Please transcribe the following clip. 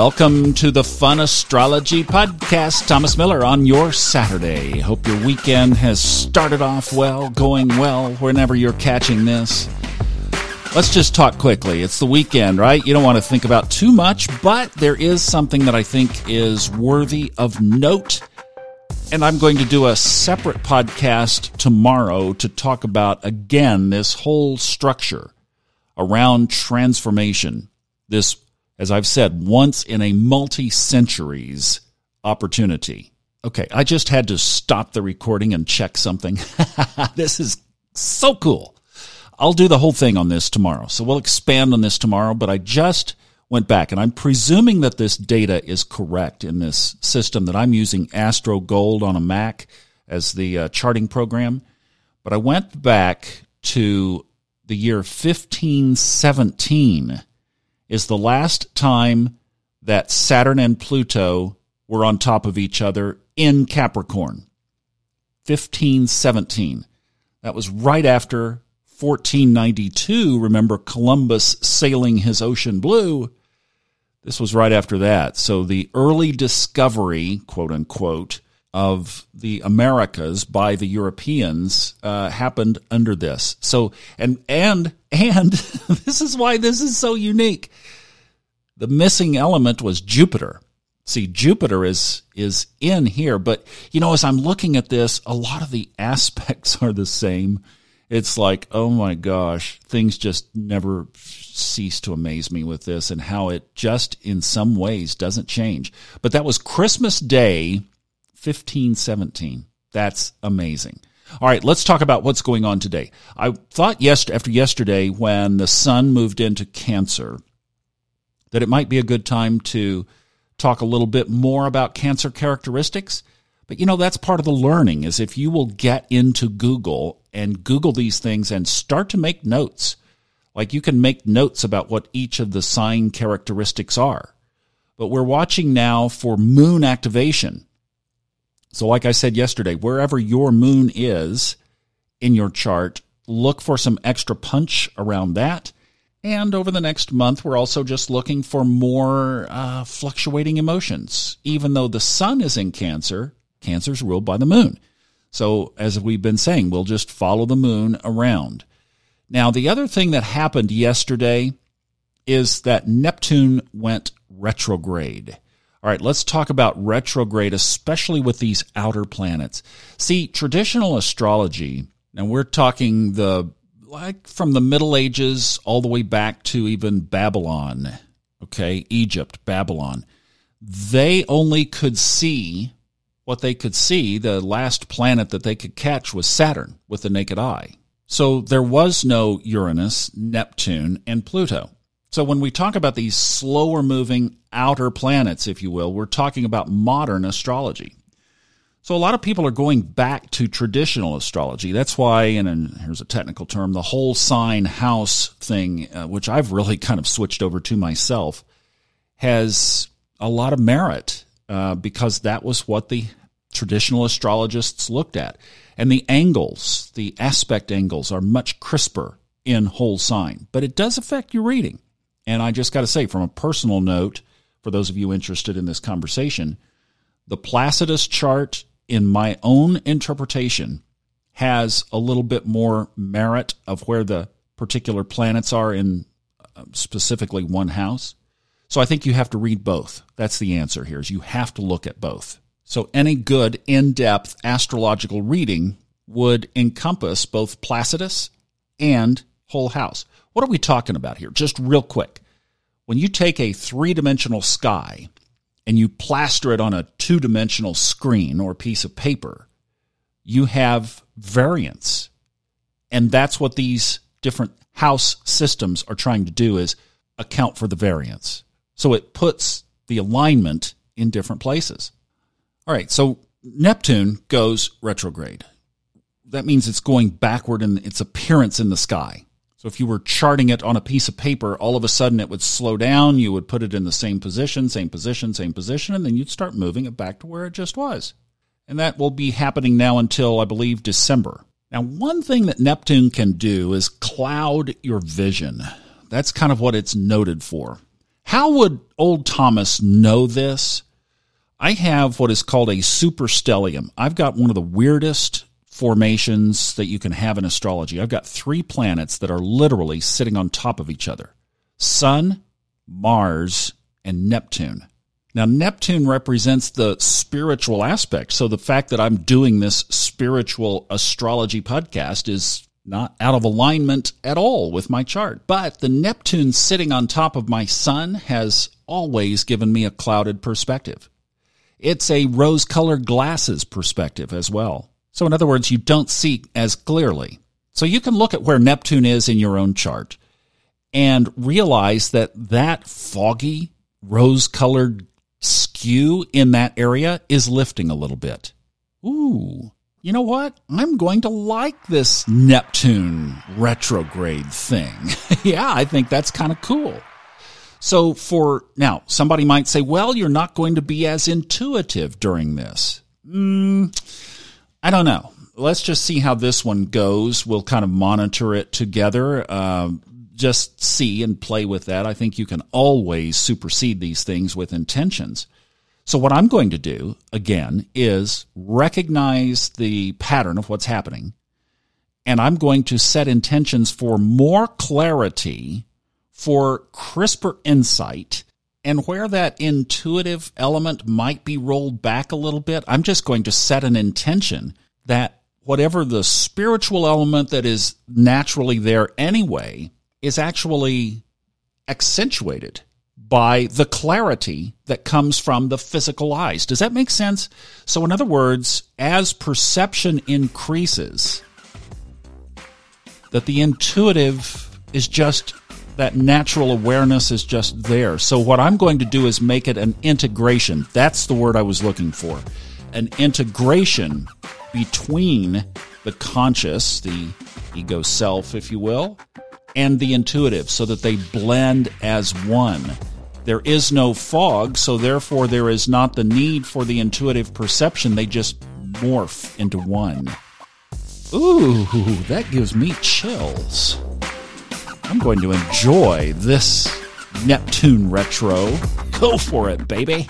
Welcome to the Fun Astrology Podcast. Thomas Miller on your Saturday. Hope your weekend has started off well, going well, whenever you're catching this. Let's just talk quickly. It's the weekend, right? You don't want to think about too much, but there is something that I think is worthy of note. And I'm going to do a separate podcast tomorrow to talk about, again, this whole structure around transformation. This as I've said, once in a multi centuries opportunity. Okay, I just had to stop the recording and check something. this is so cool. I'll do the whole thing on this tomorrow. So we'll expand on this tomorrow, but I just went back and I'm presuming that this data is correct in this system that I'm using Astro Gold on a Mac as the uh, charting program. But I went back to the year 1517 is the last time that Saturn and Pluto were on top of each other in Capricorn. 1517. That was right after 1492. Remember Columbus sailing his ocean blue? This was right after that. So the early discovery, quote unquote, of the Americas by the Europeans uh, happened under this. So and and and this is why this is so unique. The missing element was Jupiter. See, Jupiter is is in here, but you know, as I'm looking at this, a lot of the aspects are the same. It's like, oh my gosh, things just never cease to amaze me with this and how it just in some ways doesn't change. But that was Christmas Day 1517. That's amazing. All right, let's talk about what's going on today. I thought yes, after yesterday when the sun moved into Cancer that it might be a good time to talk a little bit more about cancer characteristics. But you know, that's part of the learning is if you will get into Google and Google these things and start to make notes. Like you can make notes about what each of the sign characteristics are. But we're watching now for moon activation. So, like I said yesterday, wherever your moon is in your chart, look for some extra punch around that. And over the next month, we're also just looking for more uh, fluctuating emotions. Even though the sun is in Cancer, Cancer's ruled by the moon. So, as we've been saying, we'll just follow the moon around. Now, the other thing that happened yesterday is that Neptune went retrograde. All right, let's talk about retrograde, especially with these outer planets. See, traditional astrology, and we're talking the like from the Middle Ages all the way back to even Babylon, okay, Egypt, Babylon. They only could see what they could see. The last planet that they could catch was Saturn with the naked eye. So there was no Uranus, Neptune, and Pluto. So when we talk about these slower moving outer planets, if you will, we're talking about modern astrology. So a lot of people are going back to traditional astrology. That's why, and here's a technical term, the whole sign house thing, uh, which I've really kind of switched over to myself, has a lot of merit uh, because that was what the traditional astrologists looked at. And the angles, the aspect angles, are much crisper in whole sign, but it does affect your reading. And I just got to say, from a personal note, for those of you interested in this conversation, the Placidus chart, in my own interpretation, has a little bit more merit of where the particular planets are in uh, specifically one house. So I think you have to read both. That's the answer here is you have to look at both. So any good in-depth astrological reading would encompass both Placidus and whole house. What are we talking about here? Just real quick. When you take a three dimensional sky and you plaster it on a two dimensional screen or piece of paper, you have variance. And that's what these different house systems are trying to do is account for the variance. So it puts the alignment in different places. All right, so Neptune goes retrograde. That means it's going backward in its appearance in the sky. So if you were charting it on a piece of paper, all of a sudden it would slow down. You would put it in the same position, same position, same position, and then you'd start moving it back to where it just was. And that will be happening now until, I believe, December. Now, one thing that Neptune can do is cloud your vision. That's kind of what it's noted for. How would old Thomas know this? I have what is called a superstellium. I've got one of the weirdest formations that you can have in astrology. I've got three planets that are literally sitting on top of each other Sun, Mars, and Neptune. Now, Neptune represents the spiritual aspect. So the fact that I'm doing this spiritual astrology podcast is not out of alignment at all with my chart. But the Neptune sitting on top of my sun has always given me a clouded perspective. It's a rose colored glasses perspective as well. So, in other words, you don't see as clearly. So, you can look at where Neptune is in your own chart and realize that that foggy, rose colored skew in that area is lifting a little bit. Ooh, you know what? I'm going to like this Neptune retrograde thing. yeah, I think that's kind of cool. So for now, somebody might say, well, you're not going to be as intuitive during this. Mm, I don't know. Let's just see how this one goes. We'll kind of monitor it together. Uh, just see and play with that. I think you can always supersede these things with intentions. So what I'm going to do again is recognize the pattern of what's happening. And I'm going to set intentions for more clarity for crisper insight and where that intuitive element might be rolled back a little bit, I'm just going to set an intention that whatever the spiritual element that is naturally there anyway is actually accentuated by the clarity that comes from the physical eyes. Does that make sense? So, in other words, as perception increases, that the intuitive is just that natural awareness is just there. So what I'm going to do is make it an integration. That's the word I was looking for. An integration between the conscious, the ego self, if you will, and the intuitive so that they blend as one. There is no fog, so therefore there is not the need for the intuitive perception. They just morph into one. Ooh, that gives me chills. I'm going to enjoy this Neptune retro. Go for it, baby.